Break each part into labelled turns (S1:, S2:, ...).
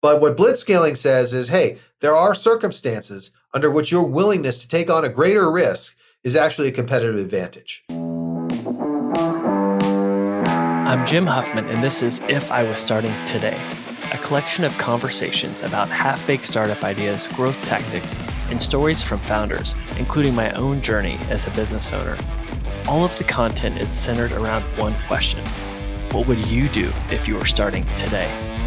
S1: But what blitzscaling says is hey, there are circumstances under which your willingness to take on a greater risk is actually a competitive advantage.
S2: I'm Jim Huffman, and this is If I Was Starting Today, a collection of conversations about half baked startup ideas, growth tactics, and stories from founders, including my own journey as a business owner. All of the content is centered around one question What would you do if you were starting today?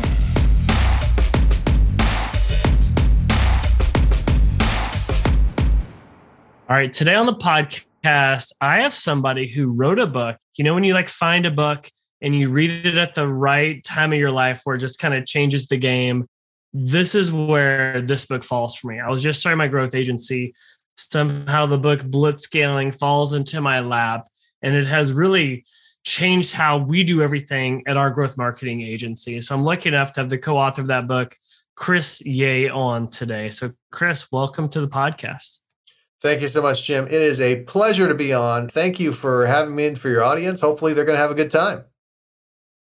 S2: All right, today on the podcast, I have somebody who wrote a book. You know, when you like find a book and you read it at the right time of your life where it just kind of changes the game. This is where this book falls for me. I was just starting my growth agency. Somehow the book Blitzscaling falls into my lap and it has really changed how we do everything at our growth marketing agency. So I'm lucky enough to have the co-author of that book, Chris Yeh, on today. So Chris, welcome to the podcast.
S1: Thank you so much, Jim. It is a pleasure to be on. Thank you for having me in for your audience. Hopefully they're going to have a good time.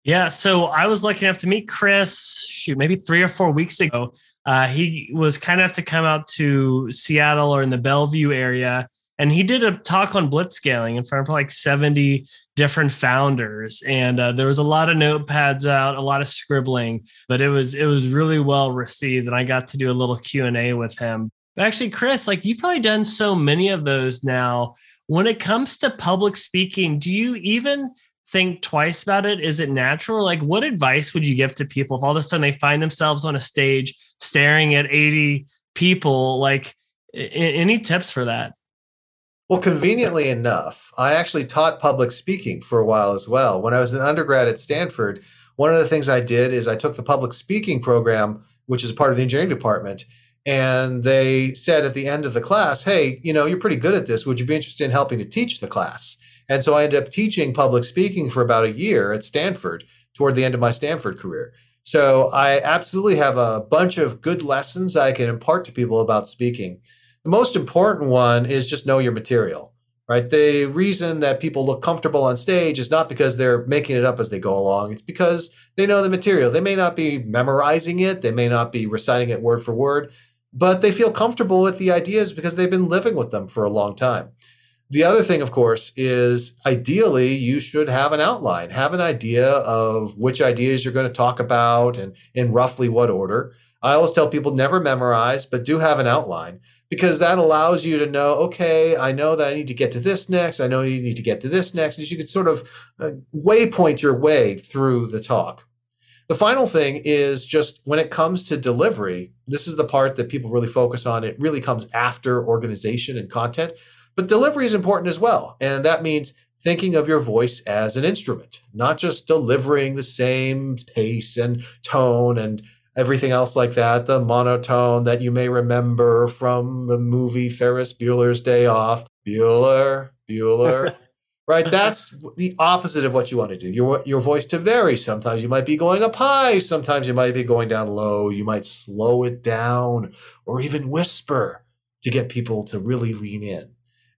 S2: Yeah, so I was lucky enough to meet Chris, shoot, maybe three or four weeks ago. Uh, he was kind enough to come out to Seattle or in the Bellevue area, and he did a talk on blitzscaling in front of like 70 different founders. And uh, there was a lot of notepads out, a lot of scribbling, but it was it was really well received, and I got to do a little Q and A with him. But actually, Chris, like you've probably done so many of those now. When it comes to public speaking, do you even think twice about it? Is it natural? Like, what advice would you give to people if all of a sudden they find themselves on a stage staring at 80 people? Like, any tips for that?
S1: Well, conveniently enough, I actually taught public speaking for a while as well. When I was an undergrad at Stanford, one of the things I did is I took the public speaking program, which is part of the engineering department, and they said at the end of the class, Hey, you know, you're pretty good at this. Would you be interested in helping to teach the class? And so I ended up teaching public speaking for about a year at Stanford toward the end of my Stanford career. So I absolutely have a bunch of good lessons I can impart to people about speaking. The most important one is just know your material, right? The reason that people look comfortable on stage is not because they're making it up as they go along. It's because they know the material. They may not be memorizing it, they may not be reciting it word for word, but they feel comfortable with the ideas because they've been living with them for a long time. The other thing, of course, is ideally you should have an outline, have an idea of which ideas you're going to talk about and in roughly what order. I always tell people never memorize, but do have an outline because that allows you to know, okay, I know that I need to get to this next. I know you need to get to this next. As you can sort of uh, waypoint your way through the talk. The final thing is just when it comes to delivery, this is the part that people really focus on. It really comes after organization and content. But delivery is important as well. And that means thinking of your voice as an instrument, not just delivering the same pace and tone and everything else like that, the monotone that you may remember from the movie Ferris Bueller's Day Off. Bueller, Bueller. right? That's the opposite of what you want to do. Your your voice to vary. Sometimes you might be going up high, sometimes you might be going down low. You might slow it down or even whisper to get people to really lean in.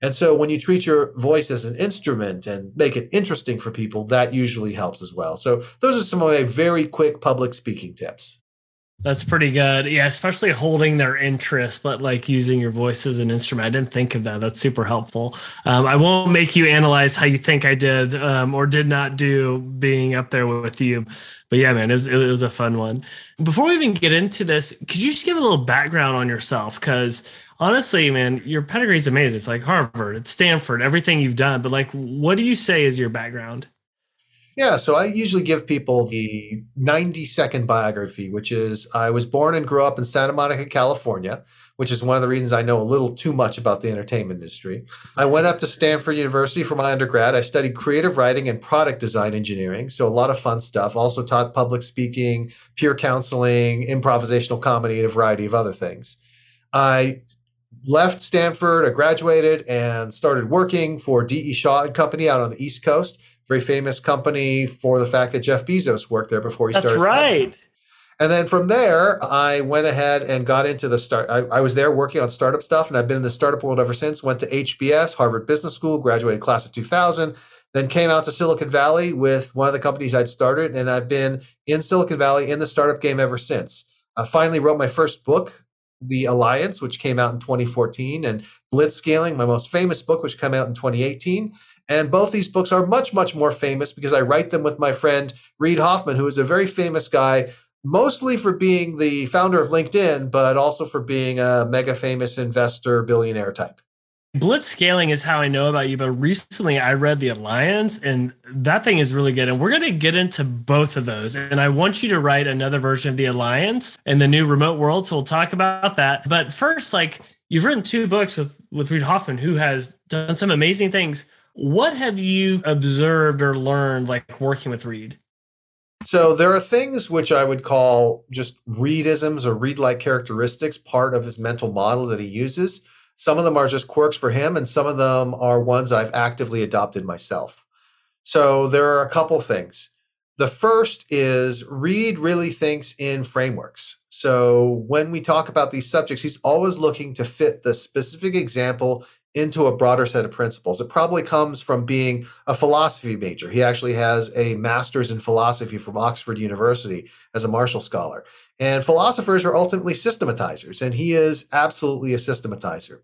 S1: And so when you treat your voice as an instrument and make it interesting for people, that usually helps as well. So those are some of my very quick public speaking tips.
S2: That's pretty good. Yeah, especially holding their interest, but like using your voice as an instrument. I didn't think of that. That's super helpful. Um, I won't make you analyze how you think I did um, or did not do being up there with you. But yeah, man, it was, it was a fun one. Before we even get into this, could you just give a little background on yourself? Because honestly, man, your pedigree is amazing. It's like Harvard, it's Stanford, everything you've done. But like, what do you say is your background?
S1: Yeah, so I usually give people the 90 second biography, which is I was born and grew up in Santa Monica, California, which is one of the reasons I know a little too much about the entertainment industry. I went up to Stanford University for my undergrad. I studied creative writing and product design engineering, so a lot of fun stuff. Also taught public speaking, peer counseling, improvisational comedy, and a variety of other things. I left Stanford, I graduated and started working for D.E. Shaw and Company out on the East Coast. Very famous company for the fact that Jeff Bezos worked there before he
S2: That's
S1: started.
S2: That's right.
S1: And then from there, I went ahead and got into the start. I, I, was there working on startup stuff, and I've been in the startup world ever since. Went to HBS, Harvard Business School, graduated class of 2000. Then came out to Silicon Valley with one of the companies I'd started, and I've been in Silicon Valley in the startup game ever since. I finally wrote my first book, The Alliance, which came out in 2014, and Blitzscaling, my most famous book, which came out in 2018. And both these books are much, much more famous because I write them with my friend Reid Hoffman, who is a very famous guy, mostly for being the founder of LinkedIn, but also for being a mega famous investor, billionaire type.
S2: Blitzscaling is how I know about you, but recently I read The Alliance and that thing is really good. And we're going to get into both of those. And I want you to write another version of The Alliance in the new remote world. So we'll talk about that. But first, like you've written two books with, with Reid Hoffman, who has done some amazing things. What have you observed or learned like working with Reid?
S1: So there are things which I would call just Reidisms or Reid-like characteristics, part of his mental model that he uses some of them are just quirks for him, and some of them are ones I've actively adopted myself. So there are a couple things. The first is Reid really thinks in frameworks. So when we talk about these subjects, he's always looking to fit the specific example into a broader set of principles. It probably comes from being a philosophy major. He actually has a master's in philosophy from Oxford University as a Marshall Scholar. And philosophers are ultimately systematizers, and he is absolutely a systematizer.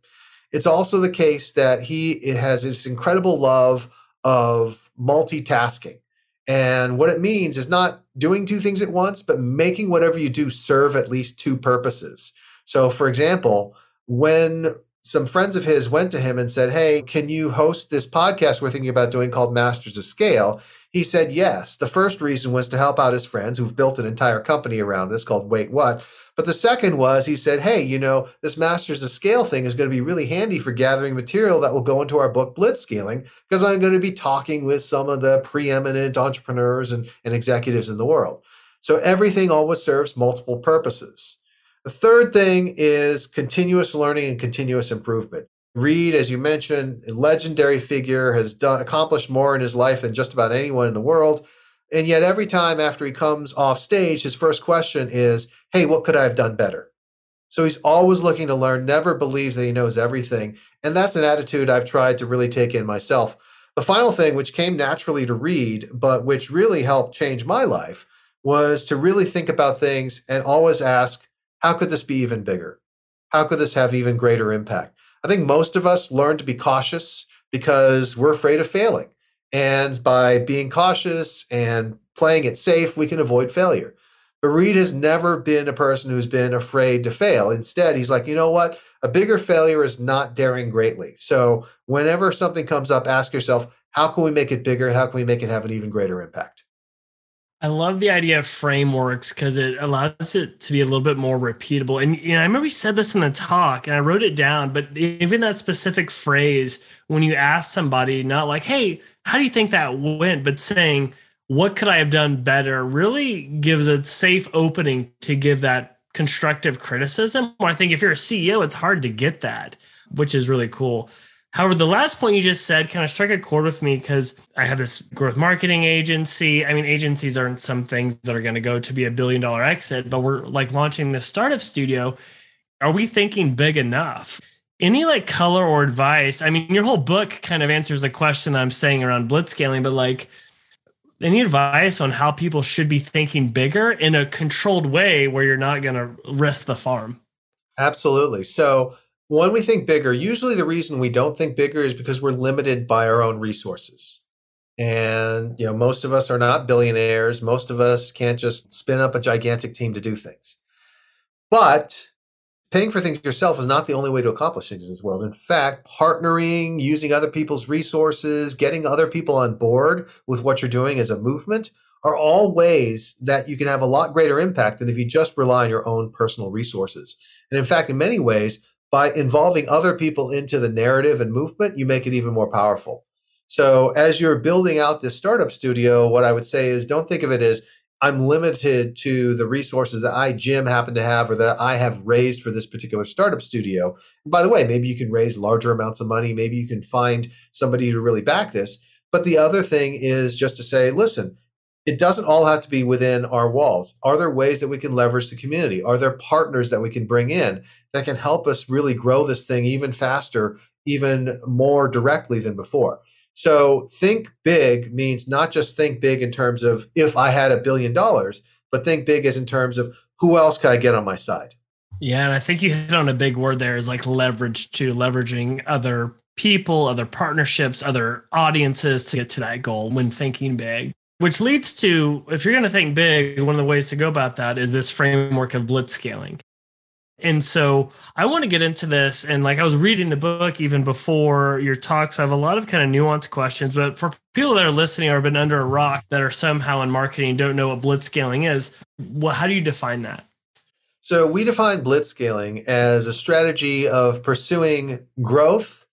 S1: It's also the case that he has this incredible love of multitasking. And what it means is not doing two things at once, but making whatever you do serve at least two purposes. So, for example, when some friends of his went to him and said, Hey, can you host this podcast we're thinking about doing called Masters of Scale? He said yes. The first reason was to help out his friends who've built an entire company around this called Wait What. But the second was he said, hey, you know, this Masters of Scale thing is going to be really handy for gathering material that will go into our book Blitzscaling because I'm going to be talking with some of the preeminent entrepreneurs and, and executives in the world. So everything always serves multiple purposes. The third thing is continuous learning and continuous improvement. Reid, as you mentioned, a legendary figure, has done accomplished more in his life than just about anyone in the world. And yet, every time after he comes off stage, his first question is, Hey, what could I have done better? So he's always looking to learn, never believes that he knows everything. And that's an attitude I've tried to really take in myself. The final thing, which came naturally to Reid, but which really helped change my life, was to really think about things and always ask, How could this be even bigger? How could this have even greater impact? I think most of us learn to be cautious because we're afraid of failing. And by being cautious and playing it safe, we can avoid failure. But Reid has never been a person who's been afraid to fail. Instead, he's like, you know what? A bigger failure is not daring greatly. So whenever something comes up, ask yourself, how can we make it bigger? How can we make it have an even greater impact?
S2: I love the idea of frameworks because it allows it to be a little bit more repeatable. And you know, I remember you said this in the talk, and I wrote it down. But even that specific phrase, when you ask somebody, not like, "Hey, how do you think that went?" but saying, "What could I have done better?" really gives a safe opening to give that constructive criticism. I think if you're a CEO, it's hard to get that, which is really cool. However, the last point you just said kind of struck a chord with me because I have this growth marketing agency. I mean, agencies aren't some things that are going to go to be a billion dollar exit, but we're like launching this startup studio. Are we thinking big enough? Any like color or advice? I mean, your whole book kind of answers the question I'm saying around blitzscaling, but like any advice on how people should be thinking bigger in a controlled way where you're not going to risk the farm?
S1: Absolutely. So, when we think bigger, usually the reason we don't think bigger is because we're limited by our own resources. And you know, most of us are not billionaires. Most of us can't just spin up a gigantic team to do things. But paying for things yourself is not the only way to accomplish things in this world. In fact, partnering, using other people's resources, getting other people on board with what you're doing as a movement are all ways that you can have a lot greater impact than if you just rely on your own personal resources. And in fact, in many ways, by involving other people into the narrative and movement, you make it even more powerful. So, as you're building out this startup studio, what I would say is don't think of it as I'm limited to the resources that I, Jim, happen to have or that I have raised for this particular startup studio. And by the way, maybe you can raise larger amounts of money. Maybe you can find somebody to really back this. But the other thing is just to say, listen, it doesn't all have to be within our walls. Are there ways that we can leverage the community? Are there partners that we can bring in that can help us really grow this thing even faster, even more directly than before? So, think big means not just think big in terms of if I had a billion dollars, but think big as in terms of who else can I get on my side?
S2: Yeah, and I think you hit on a big word there is like leverage to leveraging other people, other partnerships, other audiences to get to that goal when thinking big. Which leads to, if you're going to think big, one of the ways to go about that is this framework of blitzscaling. And so I want to get into this. And like I was reading the book even before your talk. So I have a lot of kind of nuanced questions. But for people that are listening or have been under a rock that are somehow in marketing don't know what blitzscaling is, well, how do you define that?
S1: So we define blitzscaling as a strategy of pursuing growth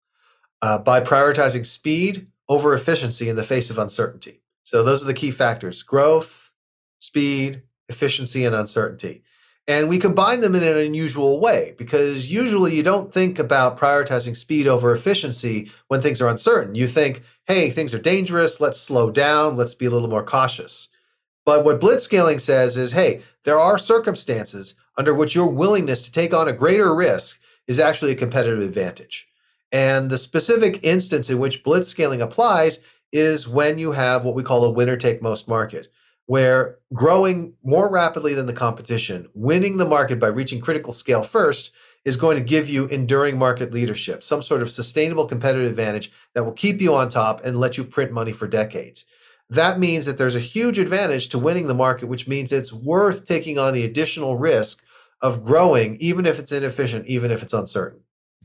S1: uh, by prioritizing speed over efficiency in the face of uncertainty. So those are the key factors growth, speed, efficiency, and uncertainty. And we combine them in an unusual way because usually you don't think about prioritizing speed over efficiency when things are uncertain. You think, hey, things are dangerous, let's slow down, let's be a little more cautious. But what blitzscaling says is, hey, there are circumstances under which your willingness to take on a greater risk is actually a competitive advantage. And the specific instance in which blitzscaling applies is when you have what we call a winner take most market where growing more rapidly than the competition, winning the market by reaching critical scale first, is going to give you enduring market leadership, some sort of sustainable competitive advantage that will keep you on top and let you print money for decades. That means that there's a huge advantage to winning the market, which means it's worth taking on the additional risk of growing, even if it's inefficient, even if it's uncertain.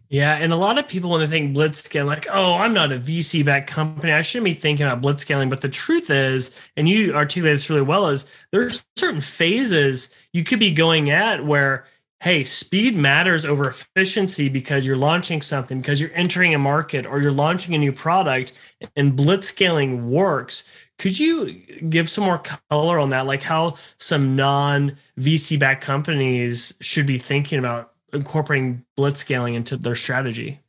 S2: Yeah, and a lot of people when they think blitzscaling, like, oh, I'm not a VC backed company. I shouldn't be thinking about blitzscaling. But the truth is, and you articulate this really well, is there's certain phases you could be going at where, hey, speed matters over efficiency because you're launching something, because you're entering a market or you're launching a new product, and blitzscaling works. Could you give some more color on that, like how some non VC backed companies should be thinking about incorporating blitzscaling into their strategy?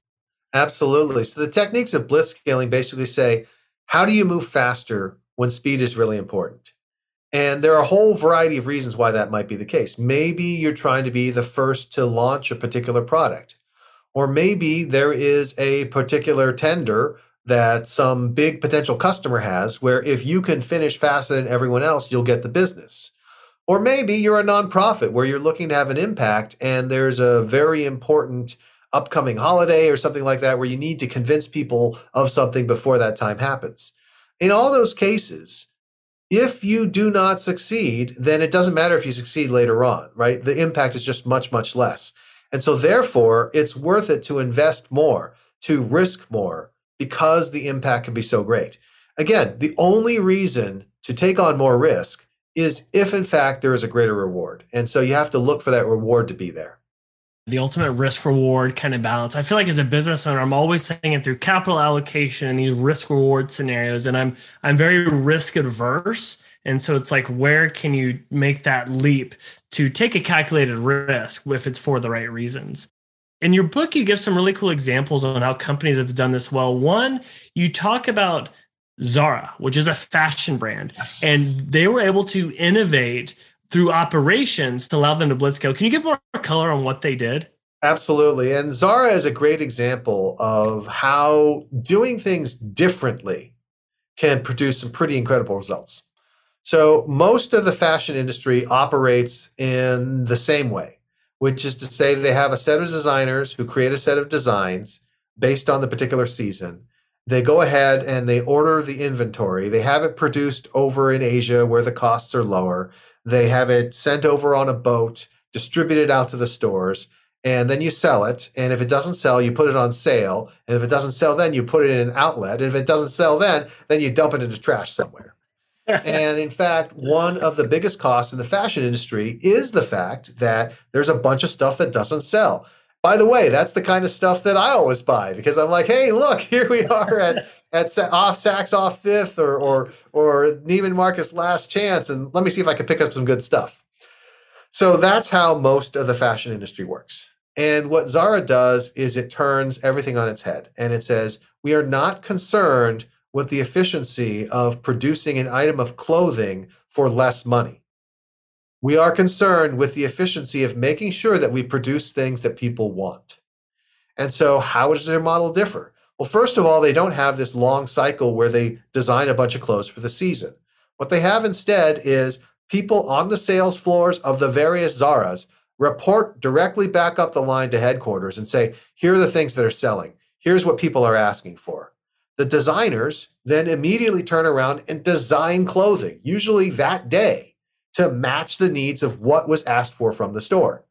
S1: Absolutely. So the techniques of blitzscaling basically say, how do you move faster when speed is really important? And there are a whole variety of reasons why that might be the case. Maybe you're trying to be the first to launch a particular product. Or maybe there is a particular tender that some big potential customer has where if you can finish faster than everyone else, you'll get the business. Or maybe you're a nonprofit where you're looking to have an impact and there's a very important upcoming holiday or something like that where you need to convince people of something before that time happens. In all those cases, if you do not succeed, then it doesn't matter if you succeed later on, right? The impact is just much, much less. And so, therefore, it's worth it to invest more, to risk more, because the impact can be so great. Again, the only reason to take on more risk is if in fact there is a greater reward. And so you have to look for that reward to be there.
S2: The ultimate risk reward kind of balance. I feel like as a business owner, I'm always thinking through capital allocation and these risk reward scenarios. And I'm I'm very risk adverse. And so it's like, where can you make that leap to take a calculated risk if it's for the right reasons? In your book, you give some really cool examples on how companies have done this well. One, you talk about Zara, which is a fashion brand. Yes. And they were able to innovate through operations to allow them to blitzscale. Can you give more color on what they did?
S1: Absolutely. And Zara is a great example of how doing things differently can produce some pretty incredible results. So, most of the fashion industry operates in the same way, which is to say, they have a set of designers who create a set of designs based on the particular season they go ahead and they order the inventory. They have it produced over in Asia where the costs are lower. They have it sent over on a boat, distributed out to the stores, and then you sell it. And if it doesn't sell, you put it on sale. And if it doesn't sell, then you put it in an outlet. And if it doesn't sell, then then you dump it into trash somewhere. and in fact, one of the biggest costs in the fashion industry is the fact that there's a bunch of stuff that doesn't sell. By the way, that's the kind of stuff that I always buy because I'm like, hey, look, here we are at at off Saks off Fifth or or or Neiman Marcus Last Chance, and let me see if I can pick up some good stuff. So that's how most of the fashion industry works. And what Zara does is it turns everything on its head and it says, we are not concerned with the efficiency of producing an item of clothing for less money. We are concerned with the efficiency of making sure that we produce things that people want. And so, how does their model differ? Well, first of all, they don't have this long cycle where they design a bunch of clothes for the season. What they have instead is people on the sales floors of the various Zaras report directly back up the line to headquarters and say, here are the things that are selling. Here's what people are asking for. The designers then immediately turn around and design clothing, usually that day, to match the needs of what was asked for from the store.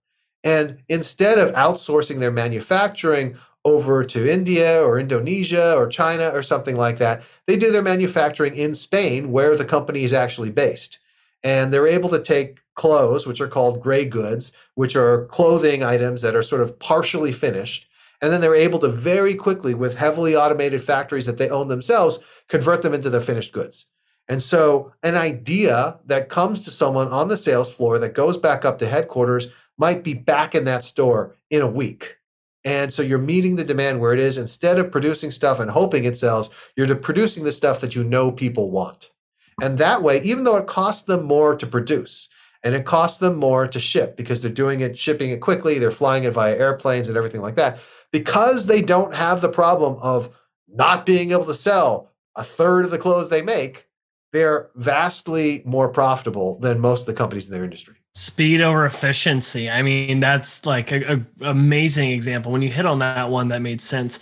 S1: And instead of outsourcing their manufacturing over to India or Indonesia or China or something like that, they do their manufacturing in Spain, where the company is actually based. And they're able to take clothes, which are called gray goods, which are clothing items that are sort of partially finished. And then they're able to very quickly, with heavily automated factories that they own themselves, convert them into the finished goods. And so, an idea that comes to someone on the sales floor that goes back up to headquarters might be back in that store in a week. And so you're meeting the demand where it is. Instead of producing stuff and hoping it sells, you're producing the stuff that you know people want. And that way, even though it costs them more to produce and it costs them more to ship because they're doing it, shipping it quickly, they're flying it via airplanes and everything like that, because they don't have the problem of not being able to sell a third of the clothes they make, they're vastly more profitable than most of the companies in their industry.
S2: Speed over efficiency. I mean, that's like a, a amazing example. When you hit on that one, that made sense.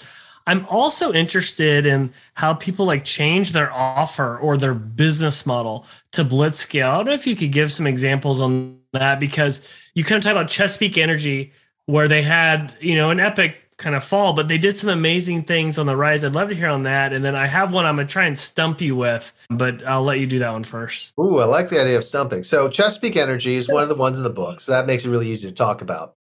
S2: I'm also interested in how people like change their offer or their business model to blitzscale. I don't know if you could give some examples on that because you kind of talk about Chesapeake Energy, where they had, you know, an epic kind of fall, but they did some amazing things on the rise. I'd love to hear on that. And then I have one I'm going to try and stump you with, but I'll let you do that one first.
S1: Ooh, I like the idea of stumping. So Chesapeake Energy is one of the ones in the book. So that makes it really easy to talk about.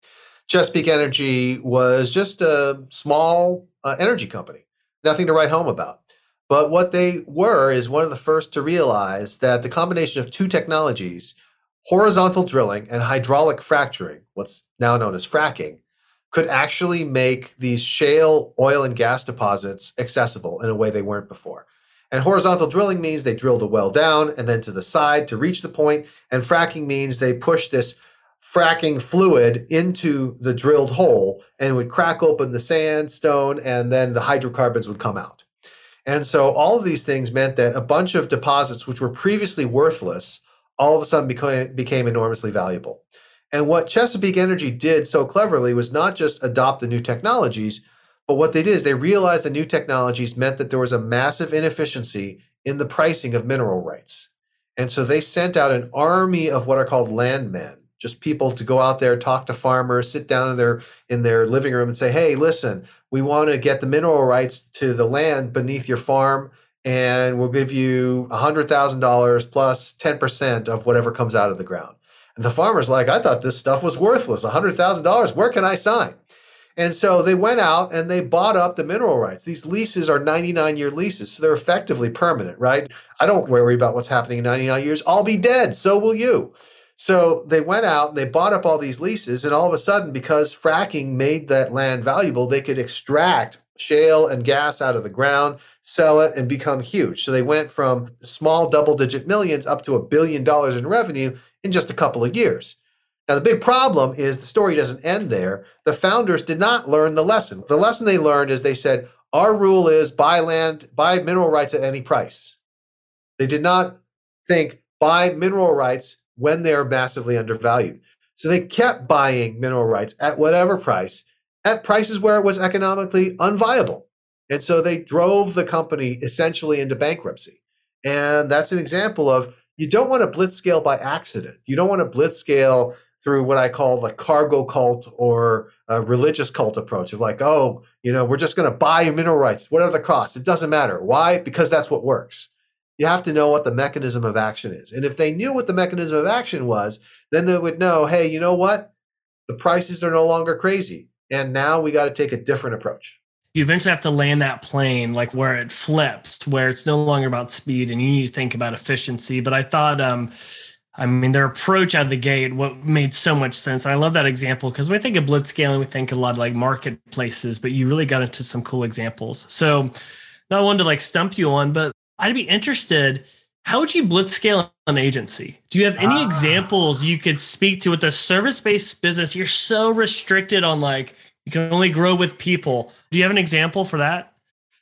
S1: Chesapeake Energy was just a small uh, energy company, nothing to write home about. But what they were is one of the first to realize that the combination of two technologies, horizontal drilling and hydraulic fracturing, what's now known as fracking, could actually make these shale oil and gas deposits accessible in a way they weren't before. And horizontal drilling means they drill the well down and then to the side to reach the point, and fracking means they push this fracking fluid into the drilled hole and would crack open the sandstone and then the hydrocarbons would come out. And so all of these things meant that a bunch of deposits which were previously worthless all of a sudden became, became enormously valuable. And what Chesapeake Energy did so cleverly was not just adopt the new technologies, but what they did is they realized the new technologies meant that there was a massive inefficiency in the pricing of mineral rights. And so they sent out an army of what are called landmen, just people to go out there, talk to farmers, sit down in their in their living room and say, "Hey, listen, we want to get the mineral rights to the land beneath your farm and we'll give you $100,000 plus 10% of whatever comes out of the ground." And the farmer's like, I thought this stuff was worthless. $100,000. Where can I sign? And so they went out and they bought up the mineral rights. These leases are 99 year leases, so they're effectively permanent, right? I don't worry about what's happening in 99 years. I'll be dead. So will you. So they went out and they bought up all these leases. And all of a sudden, because fracking made that land valuable, they could extract shale and gas out of the ground, sell it, and become huge. So they went from small double digit millions up to a billion dollars in revenue in just a couple of years. Now, the big problem is the story doesn't end there. The founders did not learn the lesson. The lesson they learned is they said, Our rule is buy land, buy mineral rights at any price. They did not think buy mineral rights when they are massively undervalued. So they kept buying mineral rights at whatever price, at prices where it was economically unviable. And so they drove the company essentially into bankruptcy. And that's an example of you don't want to blitz scale by accident. You don't want to blitz scale through what I call the cargo cult or a religious cult approach of like, oh, you know, we're just going to buy mineral rights, whatever the cost. It doesn't matter. Why? Because that's what works. You have to know what the mechanism of action is. And if they knew what the mechanism of action was, then they would know, hey, you know what? The prices are no longer crazy. And now we got to take a different approach
S2: you eventually have to land that plane like where it flips where it's no longer about speed and you need to think about efficiency but i thought um i mean their approach out of the gate what made so much sense and i love that example because when we think of blitz scaling we think a lot of like marketplaces but you really got into some cool examples so not one to like stump you on but i'd be interested how would you blitz scale an agency? Do you have any ah. examples you could speak to with a service based business? You're so restricted on like you can only grow with people. Do you have an example for that?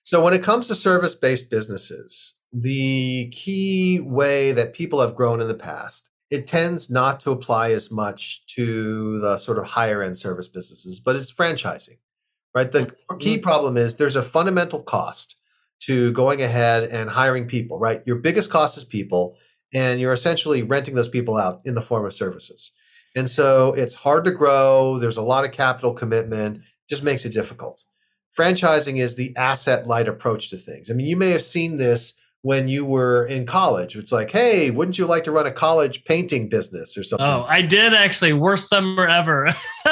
S1: So, when it comes to service based businesses, the key way that people have grown in the past it tends not to apply as much to the sort of higher end service businesses, but it's franchising, right? The mm-hmm. key problem is there's a fundamental cost to going ahead and hiring people, right? Your biggest cost is people, and you're essentially renting those people out in the form of services. And so it's hard to grow. There's a lot of capital commitment, just makes it difficult. Franchising is the asset light approach to things. I mean, you may have seen this when you were in college. It's like, hey, wouldn't you like to run a college painting business or something?
S2: Oh, I did actually. Worst summer ever.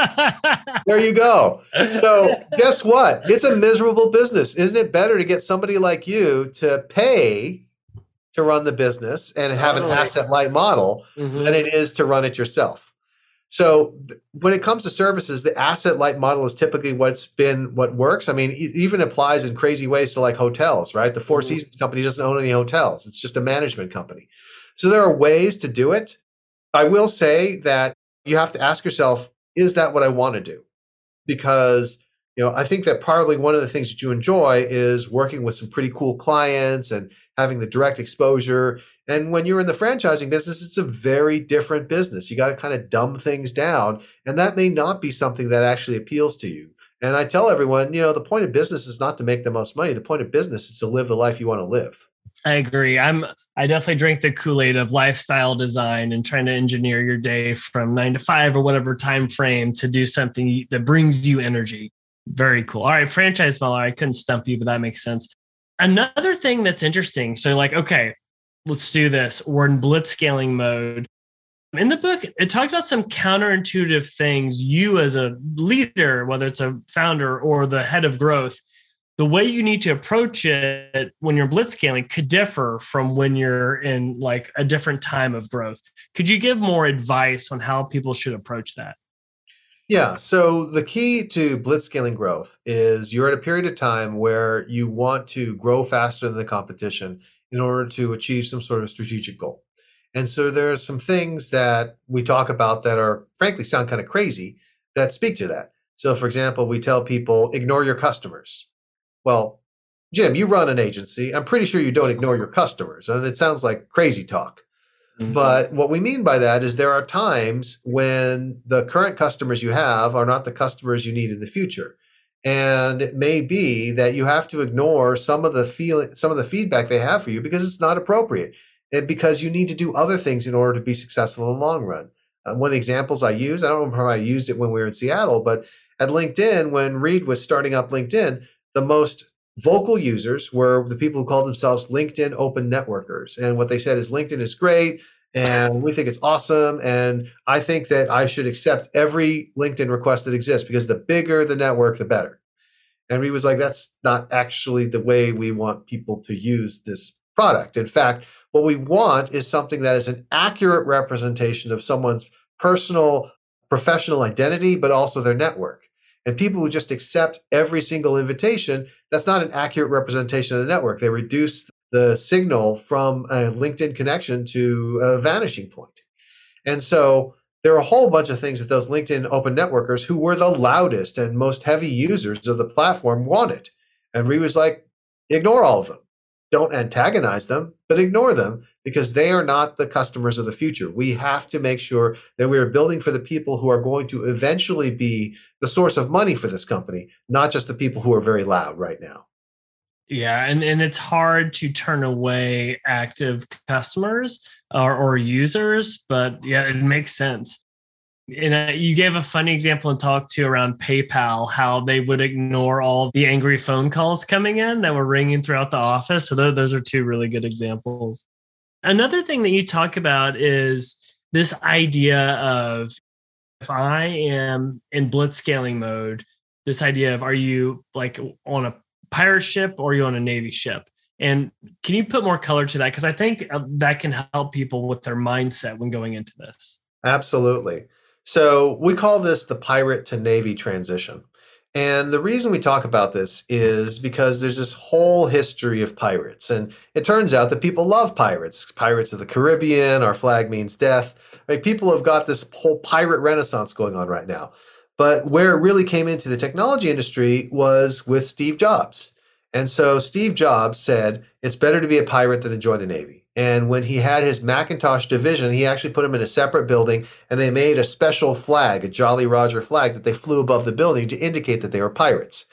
S1: there you go. So, guess what? It's a miserable business. Isn't it better to get somebody like you to pay to run the business and have an asset light model mm-hmm. than it is to run it yourself? So when it comes to services, the asset light model is typically what's been what works. I mean, it even applies in crazy ways to like hotels, right? The 4 mm-hmm. Seasons company doesn't own any hotels. It's just a management company. So there are ways to do it. I will say that you have to ask yourself, is that what I want to do? Because you know, I think that probably one of the things that you enjoy is working with some pretty cool clients and having the direct exposure. And when you're in the franchising business, it's a very different business. You got to kind of dumb things down. And that may not be something that actually appeals to you. And I tell everyone, you know, the point of business is not to make the most money. The point of business is to live the life you want to live.
S2: I agree. I'm I definitely drink the Kool-Aid of lifestyle design and trying to engineer your day from 9 to 5 or whatever time frame to do something that brings you energy. Very cool. All right, franchise model. I couldn't stump you, but that makes sense. Another thing that's interesting. So, like, okay, let's do this. We're in blitz scaling mode. In the book, it talked about some counterintuitive things you, as a leader, whether it's a founder or the head of growth, the way you need to approach it when you're blitz scaling could differ from when you're in like a different time of growth. Could you give more advice on how people should approach that?
S1: Yeah. So the key to blitzscaling growth is you're at a period of time where you want to grow faster than the competition in order to achieve some sort of strategic goal. And so there are some things that we talk about that are frankly sound kind of crazy that speak to that. So for example, we tell people ignore your customers. Well, Jim, you run an agency. I'm pretty sure you don't ignore your customers. And it sounds like crazy talk. Mm-hmm. But what we mean by that is there are times when the current customers you have are not the customers you need in the future. And it may be that you have to ignore some of the feeling some of the feedback they have for you because it's not appropriate. And because you need to do other things in order to be successful in the long run. Uh, one of the examples I use, I don't remember how I used it when we were in Seattle, but at LinkedIn, when Reid was starting up LinkedIn, the most vocal users were the people who called themselves LinkedIn open networkers. And what they said is LinkedIn is great and we think it's awesome. And I think that I should accept every LinkedIn request that exists because the bigger the network, the better. And Reid was like, that's not actually the way we want people to use this product. In fact, what we want is something that is an accurate representation of someone's personal professional identity, but also their network. And people who just accept every single invitation, that's not an accurate representation of the network. They reduce the signal from a LinkedIn connection to a vanishing point. And so there are a whole bunch of things that those LinkedIn open networkers who were the loudest and most heavy users of the platform wanted. And we was like, ignore all of them. Don't antagonize them, but ignore them because they are not the customers of the future. We have to make sure that we are building for the people who are going to eventually be the source of money for this company, not just the people who are very loud right now.
S2: Yeah, and, and it's hard to turn away active customers or, or users, but yeah, it makes sense. And uh, you gave a funny example and talk to around PayPal, how they would ignore all the angry phone calls coming in that were ringing throughout the office. So th- those are two really good examples. Another thing that you talk about is this idea of if I am in blitzscaling mode, this idea of are you like on a pirate ship or are you on a Navy ship? And can you put more color to that? Because I think uh, that can help people with their mindset when going into this.
S1: Absolutely. So we call this the pirate to Navy transition. And the reason we talk about this is because there's this whole history of pirates. And it turns out that people love pirates. Pirates of the Caribbean, our flag means death. People have got this whole pirate renaissance going on right now. But where it really came into the technology industry was with Steve Jobs. And so Steve Jobs said, it's better to be a pirate than to join the Navy. And when he had his Macintosh division, he actually put them in a separate building and they made a special flag, a Jolly Roger flag, that they flew above the building to indicate that they were pirates.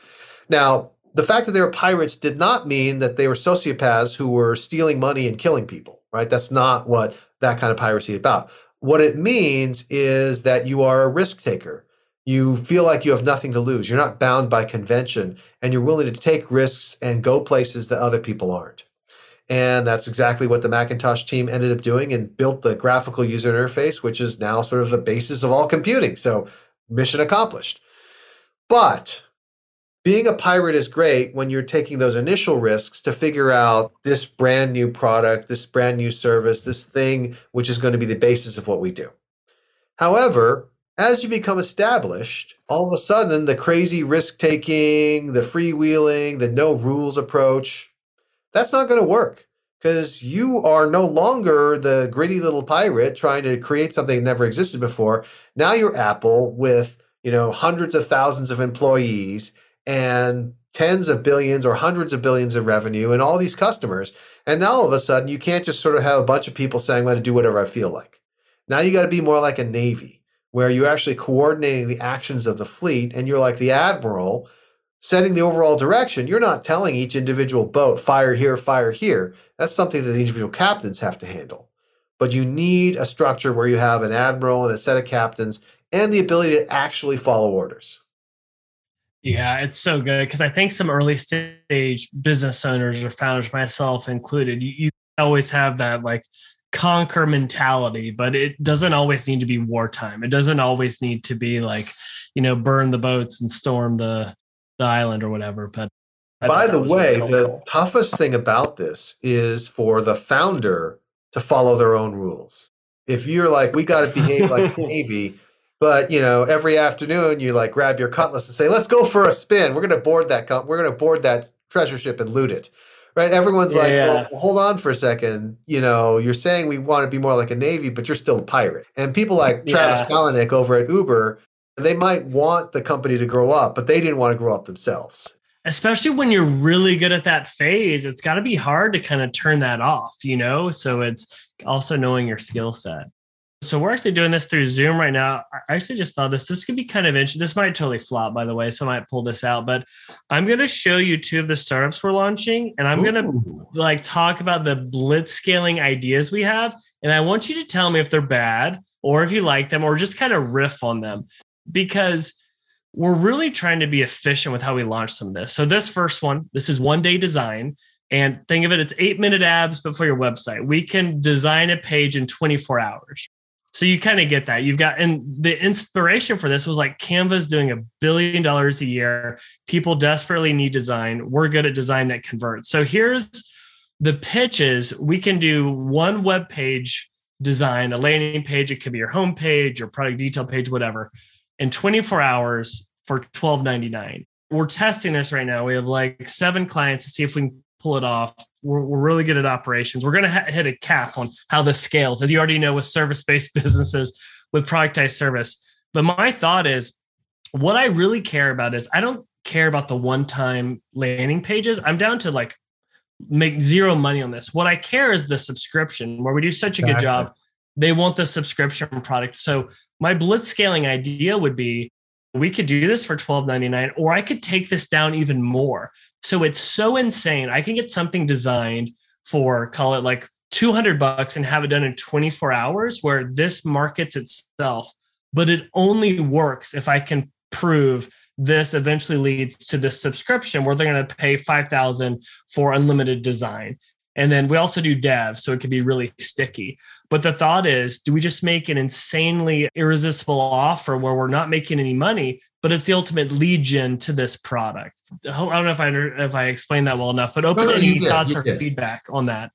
S1: Now, the fact that they were pirates did not mean that they were sociopaths who were stealing money and killing people, right? That's not what that kind of piracy is about. What it means is that you are a risk taker. You feel like you have nothing to lose. You're not bound by convention and you're willing to take risks and go places that other people aren't. And that's exactly what the Macintosh team ended up doing and built the graphical user interface, which is now sort of the basis of all computing. So, mission accomplished. But being a pirate is great when you're taking those initial risks to figure out this brand new product, this brand new service, this thing which is going to be the basis of what we do. However, as you become established, all of a sudden the crazy risk taking, the freewheeling, the no rules approach, that's not going to work because you are no longer the gritty little pirate trying to create something that never existed before. Now you're Apple with, you know, hundreds of thousands of employees and tens of billions or hundreds of billions of revenue and all these customers. And now all of a sudden you can't just sort of have a bunch of people saying, I'm going to do whatever I feel like. Now you got to be more like a Navy where you're actually coordinating the actions of the fleet and you're like the admiral setting the overall direction. You're not telling each individual boat, fire here, fire here. That's something that the individual captains have to handle. But you need a structure where you have an admiral and a set of captains and the ability to actually follow orders.
S2: Yeah, it's so good because I think some early stage business owners or founders, myself included, you, you always have that like conquer mentality, but it doesn't always need to be wartime. It doesn't always need to be like, you know, burn the boats and storm the, the island or whatever. But
S1: I by the way, really the toughest thing about this is for the founder to follow their own rules. If you're like, we got to behave like Navy, but you know, every afternoon you like grab your cutlass and say, "Let's go for a spin. We're going to board that. We're going to board that treasure ship and loot it." right? Everyone's yeah, like, yeah. Well, hold on for a second. You know, you're saying we want to be more like a Navy, but you're still a pirate. And people like Travis yeah. Kalanick over at Uber, they might want the company to grow up, but they didn't want to grow up themselves.
S2: Especially when you're really good at that phase, it's got to be hard to kind of turn that off, you know? So it's also knowing your skill set. So we're actually doing this through Zoom right now. I actually just thought this this could be kind of interesting. This might totally flop, by the way, so I might pull this out. But I'm going to show you two of the startups we're launching, and I'm going to like talk about the blitz scaling ideas we have. And I want you to tell me if they're bad or if you like them, or just kind of riff on them, because we're really trying to be efficient with how we launch some of this. So this first one, this is one day design. And think of it, it's eight minute abs, but for your website. We can design a page in 24 hours. So you kind of get that. You've got, and the inspiration for this was like Canva's doing a billion dollars a year. People desperately need design. We're good at design that converts. So here's the pitches. We can do one web page design, a landing page. It could be your home page, your product detail page, whatever, in 24 hours for 12.99. We're testing this right now. We have like seven clients to see if we can pull it off. We're, we're really good at operations. We're going to ha- hit a cap on how this scales, as you already know with service based businesses with productized service. But my thought is what I really care about is I don't care about the one time landing pages. I'm down to like make zero money on this. What I care is the subscription where we do such a good job. They want the subscription product. So my blitz scaling idea would be we could do this for $12.99 or I could take this down even more. So it's so insane. I can get something designed for call it like 200 bucks and have it done in 24 hours where this markets itself, but it only works if I can prove this eventually leads to this subscription where they're going to pay 5000 for unlimited design and then we also do dev, so it can be really sticky. But the thought is, do we just make an insanely irresistible offer where we're not making any money, but it's the ultimate lead gen to this product? I don't know if I if I explained that well enough, but open no, no, any thoughts or did. feedback on that.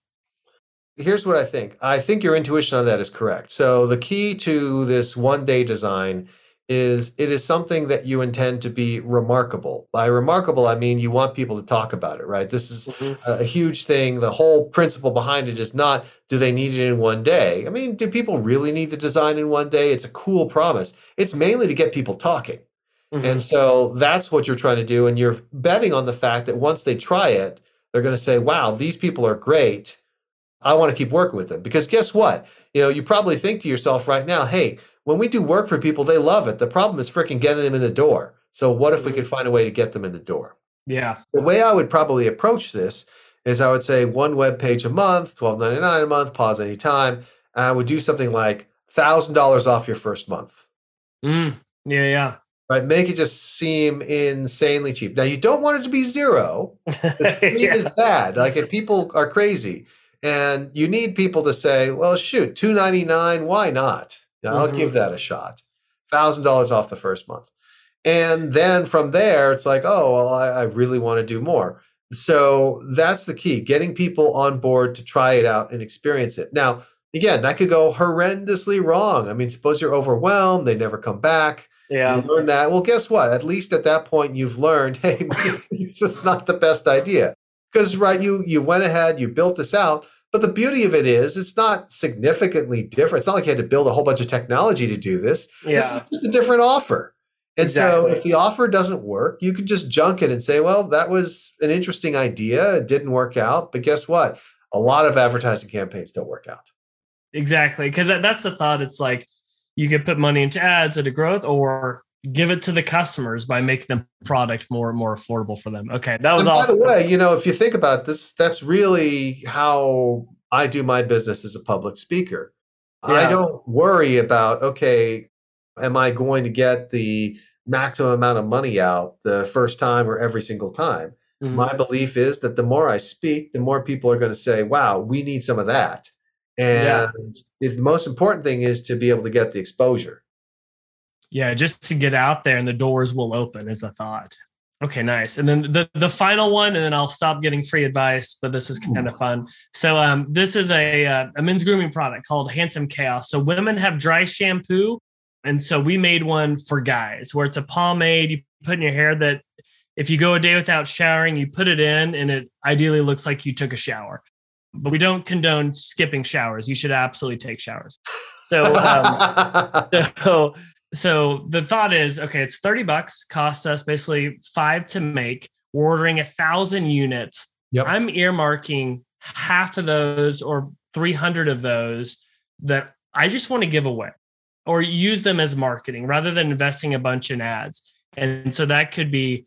S1: Here's what I think. I think your intuition on that is correct. So the key to this one day design is it is something that you intend to be remarkable. By remarkable, I mean you want people to talk about it, right? This is mm-hmm. a huge thing. The whole principle behind it is not do they need it in one day? I mean, do people really need the design in one day? It's a cool promise. It's mainly to get people talking. Mm-hmm. And so that's what you're trying to do. And you're betting on the fact that once they try it, they're going to say, wow, these people are great. I want to keep working with them because guess what? You know, you probably think to yourself right now, hey, when we do work for people, they love it. The problem is freaking getting them in the door. So what if we could find a way to get them in the door?
S2: Yeah.
S1: The way I would probably approach this is I would say one web page a month, twelve ninety nine a month, pause anytime. And I would do something like thousand dollars off your first month.
S2: Mm, yeah, yeah.
S1: Right. Make it just seem insanely cheap. Now you don't want it to be zero. Free
S2: yeah.
S1: is bad. Like if people are crazy. And you need people to say, well, shoot, two ninety nine, why not? I'll
S2: Mhm.
S1: give that a shot. Thousand dollars off the first month. And then from there, it's like, oh, well, I, I really want to do more. So that's the key getting people on board to try it out and experience it. Now, again, that could go horrendously wrong. I mean, suppose you're overwhelmed, they never come back.
S2: Yeah.
S1: You learn that. Well, guess what? At least at that point, you've learned, hey, it's just not the best idea. Because right, you you went ahead, you built this out. But the beauty of it is, it's not significantly different. It's not like you had to build a whole bunch of technology to do this. This is just a different offer. And so if the offer doesn't work, you can just junk it and say, well, that was an interesting idea. It didn't work out. But guess what? A lot of advertising campaigns don't work out.
S2: Exactly. Because that's the thought. It's like you could put money into ads at a growth or give it to the customers by making the product more and more affordable for them. Okay. That was
S1: and by the way, you know, if you think about this, that's really how I do my business as a public speaker. I don't worry about, okay, am I going to get the maximum amount of money out the first time or every single time?
S2: Mhm.
S1: My belief is that the more I speak, the more people are going to say, wow, we need some of that. And
S2: Yeah.
S1: if the most important thing is to be able to get the exposure.
S2: Yeah, just to get out there and the doors will open is the thought. Okay, nice. And then the the final one, and then I'll stop getting free advice. But this is kind of fun. So um, this is a uh, a men's grooming product called Handsome Chaos. So women have dry shampoo, and so we made one for guys where it's a pomade you put in your hair that if you go a day without showering, you put it in, and it ideally looks like you took a shower. But we don't condone skipping showers. You should absolutely take showers. So um, so so the thought is okay it's 30 bucks costs us basically five to make we're ordering a thousand units
S1: Yep.
S2: i'm earmarking half of those or 300 of those that i just want to give away or use them as marketing rather than investing a bunch in ads and so that could be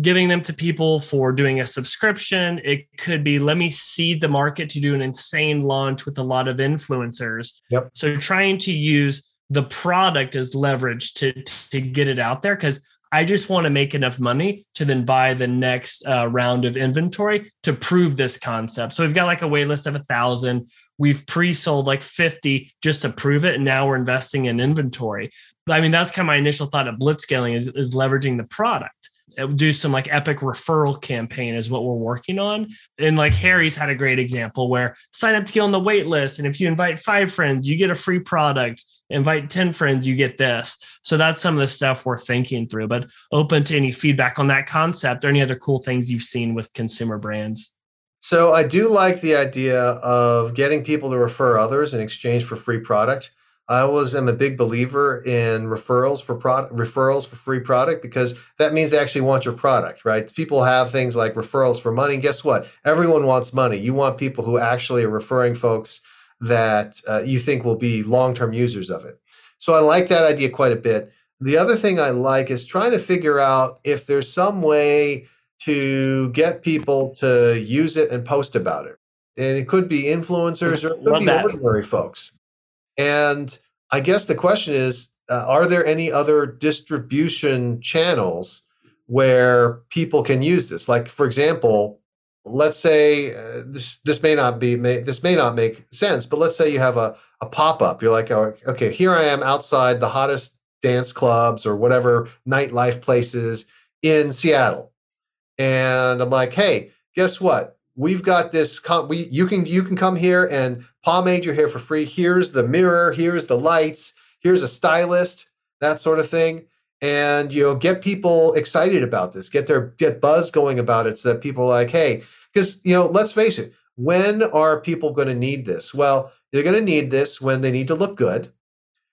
S2: giving them to people for doing a subscription it could be let me seed the market to do an insane launch with a lot of influencers
S1: Yep.
S2: so trying to use the product is leveraged to to get it out there because I just want to make enough money to then buy the next uh, round of inventory to prove this concept. So we've got like a wait list of a thousand. We've pre-sold like 50 just to prove it. And now we're investing in inventory. But I mean, that's kind of my initial thought of blitzscaling is, is leveraging the product. Uh, Do some like epic referral campaign is what we're working on. And like Harry's had a great example where sign up to get on the wait list. And if you invite five friends, you get a free product invite 10 friends you get this so that's some of the stuff we're thinking through but open to any feedback on that concept or any other cool things you've seen with consumer brands
S1: So I do like the idea of getting people to refer others in exchange for free product. I always am a big believer in referrals for product referrals for free product because that means they actually want your product, right? People have things like referrals for money. Guess what? Everyone wants money. You want people who actually are referring folks that uh, you think will be long-term users of it. So I like that idea quite a bit. The other thing I like is trying to figure out if there's some way to get people to use it and post about it. And it could be influencers or it could
S2: Love
S1: be
S2: that.
S1: ordinary folks. And I guess the question is uh, are there any other distribution channels where people can use this? Like, for example, let's say uh, this this may not be may, this may not make sense, but let's say you have a, a pop up. You're like, oh, okay, here I am outside the hottest dance clubs or whatever nightlife places in Seattle, and I'm like, hey, guess what? We've got this. We you can you can come here and pomade your hair for free. Here's the mirror. Here's the lights. Here's a stylist. That sort of thing. And you know, get people excited about this. Get their get buzz going about it, so that people are like, hey, because you know, let's face it. When are people going to need this? Well, they're going to need this when they need to look good.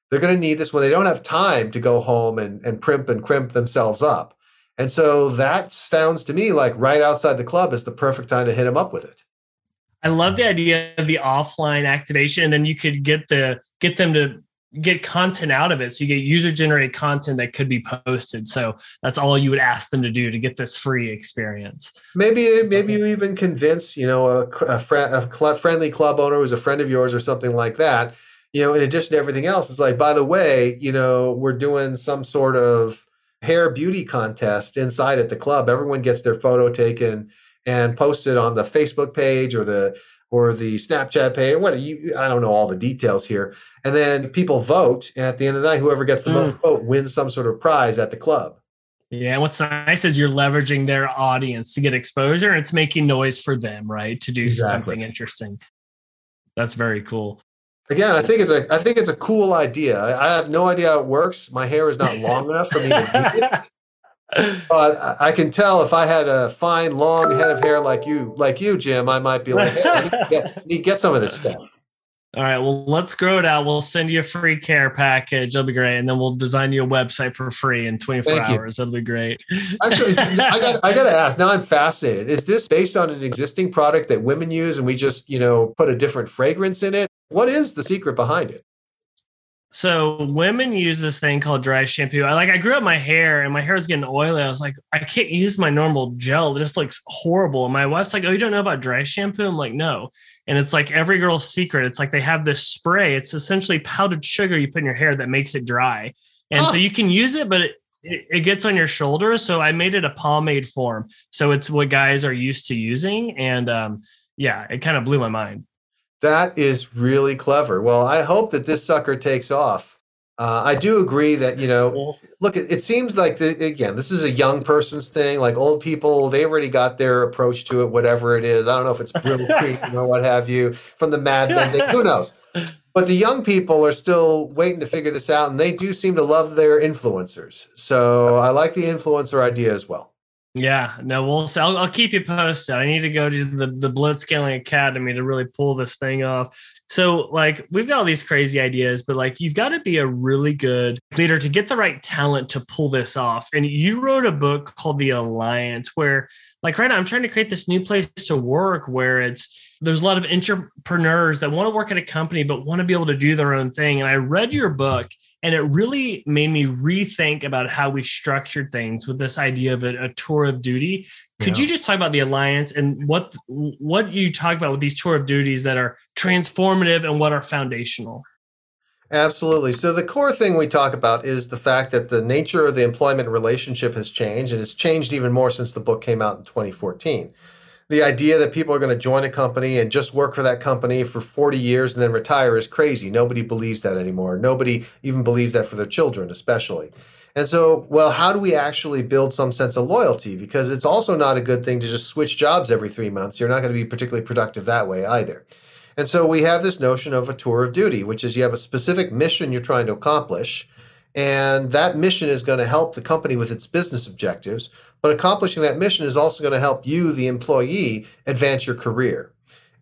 S1: They're going to need this when they don't have time to go home and, and primp and crimp themselves up. And so that sounds to me like right outside the club is the perfect time to hit them up with it.
S2: I love the idea of the offline activation, and then you could get the get them to get content out of it. So you get user generated content that could be posted. So that's all you would ask them to do to get this free experience.
S1: Maybe maybe you even convince you know a, a, fr- a club, friendly club owner who's a friend of yours or something like that. You know, in addition to everything else, it's like by the way, you know, we're doing some sort of hair beauty contest inside at the club. Everyone gets their photo taken and posted on the Facebook page or the or the Snapchat page. What you? I don't know all the details here. And then people vote, and at the end of the night, whoever gets the mm. most vote wins some sort of prize at the club.
S2: Yeah, what's nice is you're leveraging their audience to get exposure. It's making noise for them, right? To do exactly. something interesting. That's very cool.
S1: Again, I think it's a I think it's a cool idea. I, I have no idea how it works. My hair is not long enough for me to do it but I can tell if I had a fine, long head of hair like you, like you, Jim, I might be like, hey, I need to get, need to get some of this stuff.
S2: All right. Well, let's grow it out. We'll send you a free care package. It'll be great. And then we'll design you a website for free in 24 Thank hours. You. That'll be great.
S1: Actually, I got, I got to ask now I'm fascinated. Is this based on an existing product that women use and we just, you know, put a different fragrance in it? What is the secret behind it?
S2: So women use this thing called dry shampoo. I like I grew up my hair and my hair was getting oily. I was like, I can't use my normal gel. It just looks horrible. And my wife's like, Oh, you don't know about dry shampoo? I'm like, no. And it's like every girl's secret. It's like they have this spray. It's essentially powdered sugar you put in your hair that makes it dry. And so you can use it, but it, it, it gets on your shoulder. So I made it a pomade form. So it's what guys are used to using. And um, yeah, it kind of blew my mind.
S1: That is really clever. Well, I hope that this sucker takes off. Uh, I do agree that you know, look, it, it seems like the, again, this is a young person's thing. Like old people, they already got their approach to it, whatever it is. I don't know if it's Brill Creek or what have you from the Mad Men. Thing. Who knows? But the young people are still waiting to figure this out, and they do seem to love their influencers. So I like the influencer idea as well.
S2: Yeah, no, we'll. I'll, I'll keep you posted. I need to go to the the Blitzscaling Academy to really pull this thing off. So, like, we've got all these crazy ideas, but like, you've got to be a really good leader to get the right talent to pull this off. And you wrote a book called The Alliance, where, like, right now, I'm trying to create this new place to work where it's there's a lot of entrepreneurs that want to work at a company but want to be able to do their own thing. And I read your book and it really made me rethink about how we structured things with this idea of a, a tour of duty. Could yeah. you just talk about the alliance and what what you talk about with these tour of duties that are transformative and what are foundational?
S1: Absolutely. So the core thing we talk about is the fact that the nature of the employment relationship has changed, and it's changed even more since the book came out in 2014 the idea that people are going to join a company and just work for that company for 40 years and then retire is crazy. Nobody believes that anymore. Nobody even believes that for their children, especially. And so, well, how do we actually build some sense of loyalty? Because it's also not a good thing to just switch jobs every three months. You're not going to be particularly productive that way either. And so we have this notion of a tour of duty, which is you have a specific mission you're trying to accomplish. And that mission is going to help the company with its business objectives. But accomplishing that mission is also going to help you, the employee, advance your career.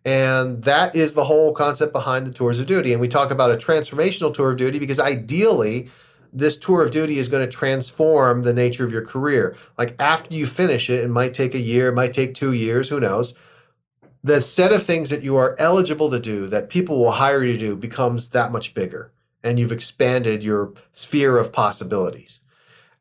S1: And that is the whole concept behind the tours of duty. And we talk about a transformational tour of duty because ideally, this tour of duty is going to transform the nature of your career. Like after you finish it, it might take a year, it might take two years, who knows. The set of things that you are eligible to do, that people will hire you to do, becomes that much bigger. And you've expanded your sphere of possibilities.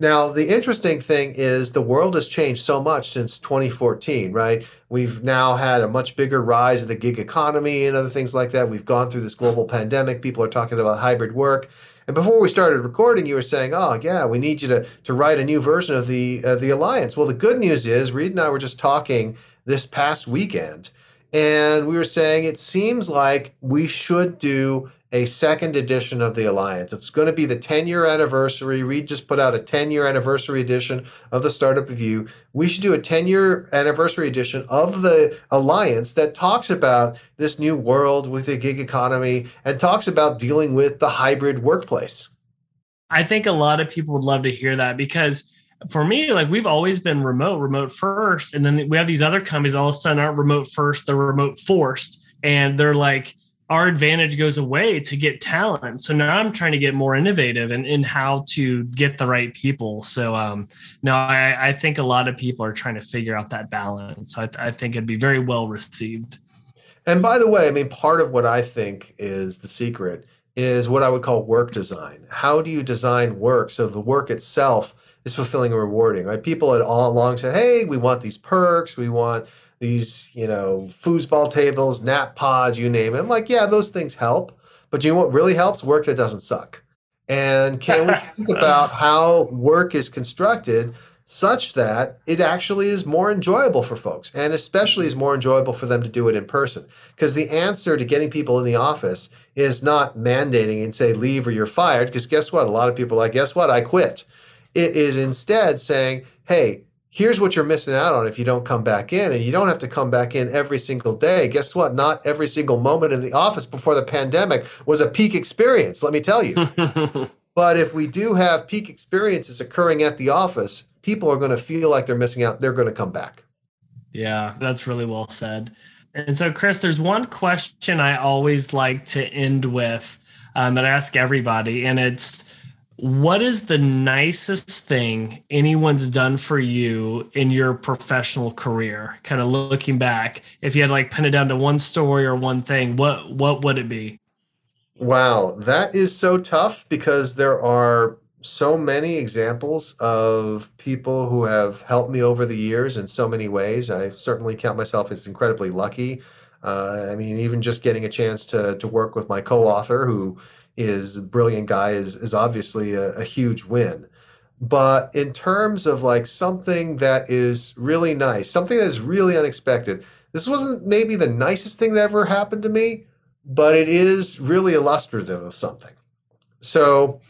S1: Now, the interesting thing is the world has changed so much since 2014, right? We've now had a much bigger rise of the gig economy and other things like that. We've gone through this global pandemic. People are talking about hybrid work. And before we started recording, you were saying, "Oh, yeah, we need you to to write a new version of the uh, the alliance." Well, the good news is, Reid and I were just talking this past weekend, and we were saying it seems like we should do a second edition of the Alliance. It's going to be the 10 year anniversary. Reid just put out a 10 year anniversary edition of the Startup of You. We should do a 10 year anniversary edition of the Alliance that talks about this new world with the gig economy and talks about dealing with the hybrid workplace.
S2: I think a lot of people would love to hear that because for me, like we've always been remote, remote first. And then we have these other companies all of a sudden aren't remote first, they're remote forced. And they're like, our advantage goes away to get talent. So now I'm trying to get more innovative in, in how to get the right people. So um, no, I, I think a lot of people are trying to figure out that balance. I, I think it'd be very well received.
S1: And by the way, I mean, part of what I think is the secret is what I would call work design. How do you design work so the work itself is fulfilling and rewarding? Right? People had all along said, "Hey, we want these perks, we want these, you know, foosball tables, nap pods, you name it." I'm like, yeah, those things help, but you know what really helps? Work that doesn't suck. And can we think about how work is constructed such that it actually is more enjoyable for folks and especially is more enjoyable for them to do it in person because the answer to getting people in the office is not mandating and say leave or you're fired because guess what a lot of people are like guess what i quit it is instead saying hey here's what you're missing out on if you don't come back in and you don't have to come back in every single day guess what not every single moment in the office before the pandemic was a peak experience let me tell you but if we do have peak experiences occurring at the office people are going to feel like they're missing out. They're going to come back.
S2: Yeah, that's really well said. And so, Chris, there's one question I always like to end with um, that I ask everybody, and it's what is the nicest thing anyone's done for you in your professional career? Kind of looking back, if you had like pin it down to one story or one thing, what what would it be?
S1: Wow, that is so tough because there are so many examples of people who have helped me over the years in so many ways. I certainly count myself as incredibly lucky. Uh, I mean, even just getting a chance to to work with my co-author, who is brilliant guy, is is obviously a, a huge win. But in terms of like something that is really nice, something that is really unexpected, this wasn't maybe the nicest thing that ever happened to me, but it is really illustrative of something. So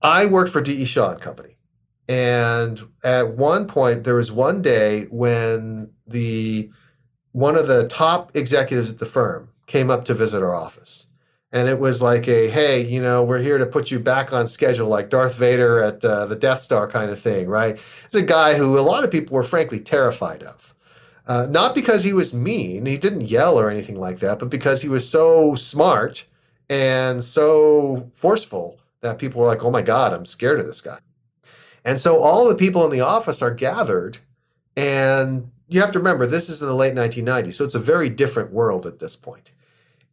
S1: I worked for D.E. Shaw and Company. And at one point, there was one day when the one of the top executives at the firm came up to visit our office. And it was like a, hey, you know, we're here to put you back on schedule, like Darth Vader at uh, the Death Star kind of thing, right? It's a guy who a lot of people were frankly terrified of. Uh, not because he was mean, he didn't yell or anything like that, but because he was so smart and so forceful that people were like, oh my God, I'm scared of this guy. And so all the people in the office are gathered. And you have to remember, this is in the late 1990s. So it's a very different world at this point.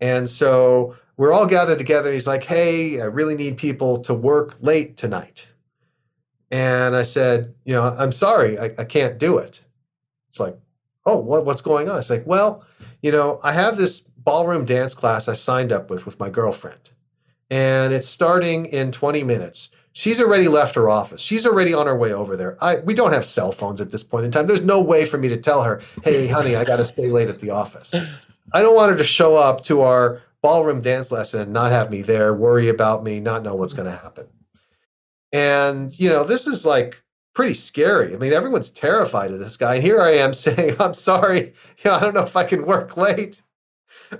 S1: And so we're all gathered together. And he's like, hey, I really need people to work late tonight. And I said, you know, I'm sorry, I, I can't do it. It's like, oh, what, what's going on? It's like, well, you know, I have this ballroom dance class I signed up with with my girlfriend and it's starting in 20 minutes. She's already left her office. She's already on her way over there. I, we don't have cell phones at this point in time. There's no way for me to tell her, hey, honey, I got to stay late at the office. I don't want her to show up to our ballroom dance lesson and not have me there, worry about me, not know what's mm-hmm. going to happen. And, you know, this is like pretty scary. I mean, everyone's terrified of this guy. And here I am saying, I'm sorry, you know, I don't know if I can work late.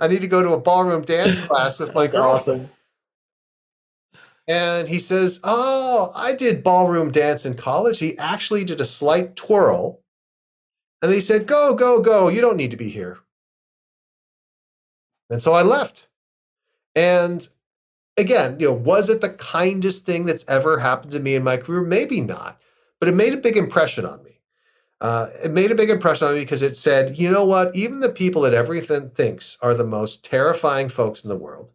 S1: I need to go to a ballroom dance class with my girlfriend. Awesome. And he says, Oh, I did ballroom dance in college. He actually did a slight twirl. And he said, Go, go, go. You don't need to be here. And so I left. And again, you know, was it the kindest thing that's ever happened to me in my career? Maybe not, but it made a big impression on me. Uh, it made a big impression on me because it said, you know what? Even the people that everything thinks are the most terrifying folks in the world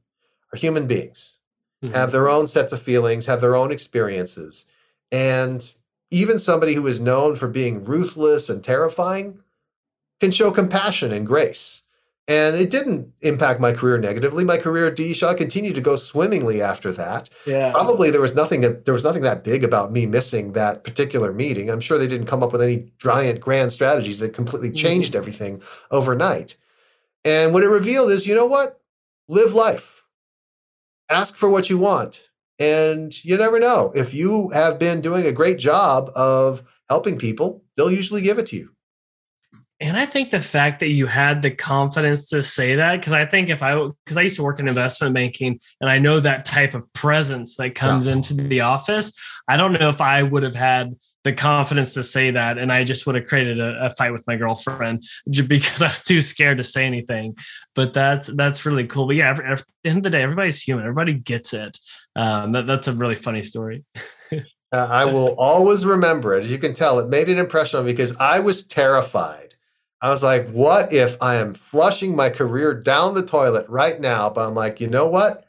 S1: are human beings mm-hmm. have their own sets of feelings, have their own experiences. And even somebody who is known for being ruthless and terrifying can show compassion and grace. And it didn't impact my career negatively. My career at D. Shaw continued to go swimmingly after that. Yeah. Probably there was nothing that there was nothing that big about me missing that particular meeting. I'm sure they didn't come up with any giant grand strategies that completely mm-hmm. changed mm-hmm. everything overnight. And what it revealed is, you know what? Live life ask for what you want. And you never know. If you have been doing a great job of helping people, they'll usually give it to you.
S2: And I think the fact that you had the confidence to say that, because I think if I, because I used to work in investment banking and I know that type of presence that comes yeah. into the office, I don't know if I would have had the confidence to say that and i just would have created a, a, fight with my girlfriend because i was too scared to say anything. But that's that's really cool. But yeah every, at the end of the day everybody's human. Everybody gets it. Um, that, that's a really funny story.
S1: Uh, i will always remember it. As you can tell it made an impression on me because i was terrified I was like, what if I am flushing my career down the toilet right now? But I'm like, you know what?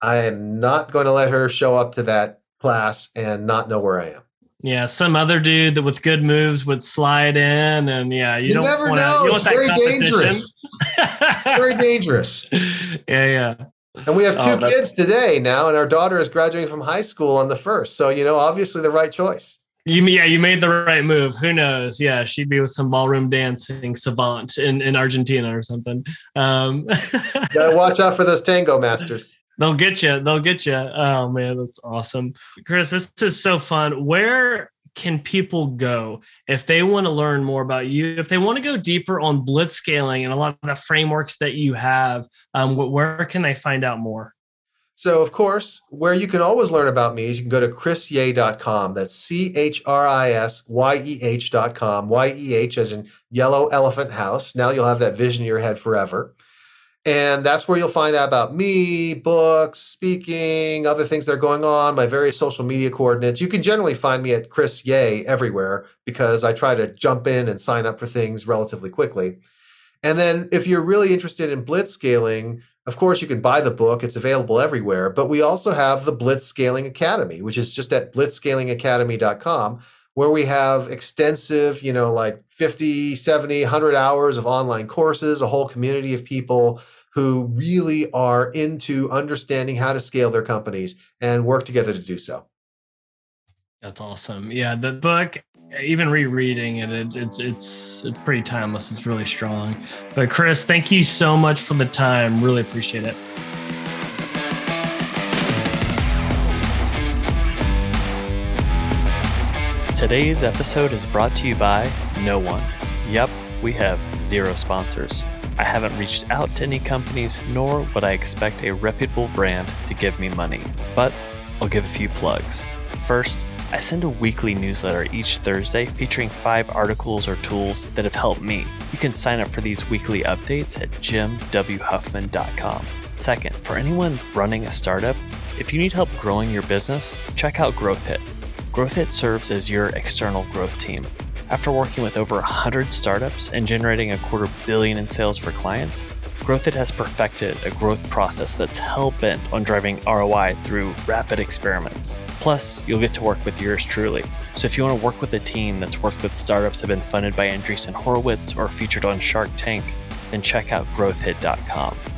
S1: I am not going to let her show up to that class and not know where I am.
S2: Yeah, some other dude that with good moves would slide in, and yeah, you,
S1: You
S2: don't
S1: never
S2: wanna,
S1: know.
S2: You
S1: It's very dangerous. Very dangerous.
S2: yeah, yeah.
S1: And we have two
S2: Oh,
S1: kids today now, and our daughter is graduating from high school on the first. So, you know, obviously the right choice.
S2: You yeah, you made the right move. Who knows? Yeah, she'd be with some ballroom dancing savant in, in Argentina or something. Um,
S1: Gotta watch out for those tango masters.
S2: they'll get you. They'll get you. Oh man, that's awesome, Chris. This is so fun. Where can people go if they want to learn more about you? If they want to go deeper on blitz scaling and a lot of the frameworks that you have, um, where can they find out more?
S1: So, of course, where you can always learn about me is you can go to chrisyeh.com. That's C H R I S Y E H.com. Y E H as in Yellow Elephant House. Now you'll have that vision in your head forever. And that's where you'll find out about me, books, speaking, other things that are going on, my various social media coordinates. You can generally find me at Chris Yeh everywhere because I try to jump in and sign up for things relatively quickly. And then if you're really interested in blitz scaling, of course, you can buy the book. It's available everywhere. But we also have the Blitz Scaling Academy, which is just at blitzscalingacademy.com, where we have extensive, you know, like 50, 70, 100 hours of online courses, a whole community of people who really are into understanding how to scale their companies and work together to do so.
S2: That's awesome. Yeah, the book, even rereading it, it it's it's it's pretty timeless. It's really strong. But Chris, thank you so much for the time. Really appreciate it.
S3: Today's episode is brought to you by no one. Yep, we have zero sponsors. I haven't reached out to any companies, nor would I expect a reputable brand to give me money. But I'll give a few plugs. First, I send a weekly newsletter each Thursday featuring five articles or tools that have helped me. You can sign up for these weekly updates at jimwhuffman.com. Second, for anyone running a startup, if you need help growing your business, check out GrowthHit. GrowthHit serves as your external growth team. After working with over 100 startups and generating a quarter billion in sales for clients, GrowthHit has perfected a growth process that's hell bent on driving ROI through rapid experiments. Plus, you'll get to work with yours truly. So if you want to work with a team that's worked with startups that have been funded by Andreessen Horowitz or featured on Shark Tank, then check out growthhit.com.